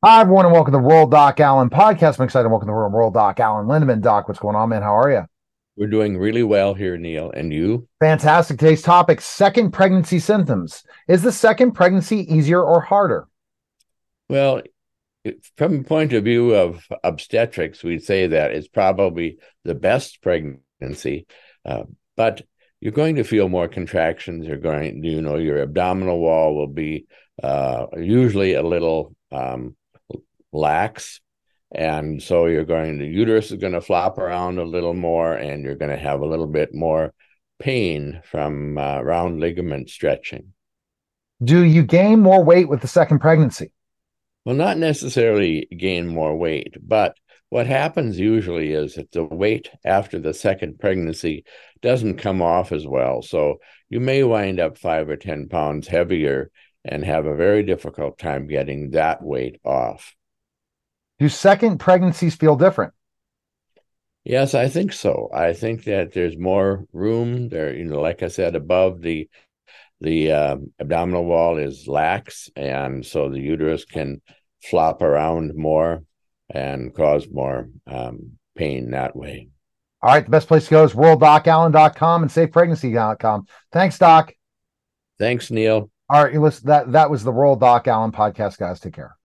Hi, everyone, and welcome to the Rural Doc Alan podcast. I'm excited to welcome to the Rural Doc Alan Lindemann. Doc, what's going on, man? How are you? We're doing really well here, Neil. And you? Fantastic. Today's topic second pregnancy symptoms. Is the second pregnancy easier or harder? Well, from the point of view of obstetrics, we'd say that it's probably the best pregnancy, uh, but you're going to feel more contractions. You're going, you know, your abdominal wall will be uh, usually a little um, lax. And so you're going, the uterus is going to flop around a little more, and you're going to have a little bit more pain from uh, round ligament stretching. Do you gain more weight with the second pregnancy? Well, not necessarily gain more weight, but what happens usually is that the weight after the second pregnancy doesn't come off as well. So you may wind up five or 10 pounds heavier and have a very difficult time getting that weight off. Do second pregnancies feel different? Yes, I think so. I think that there's more room there. You know, like I said, above the the um, abdominal wall is lax, and so the uterus can flop around more and cause more um, pain that way. All right, the best place to go is ruraldocalan.com and safepregnancy.com. Thanks, Doc. Thanks, Neil. All right, you listen. That that was the Rural Doc Alan podcast, guys. Take care.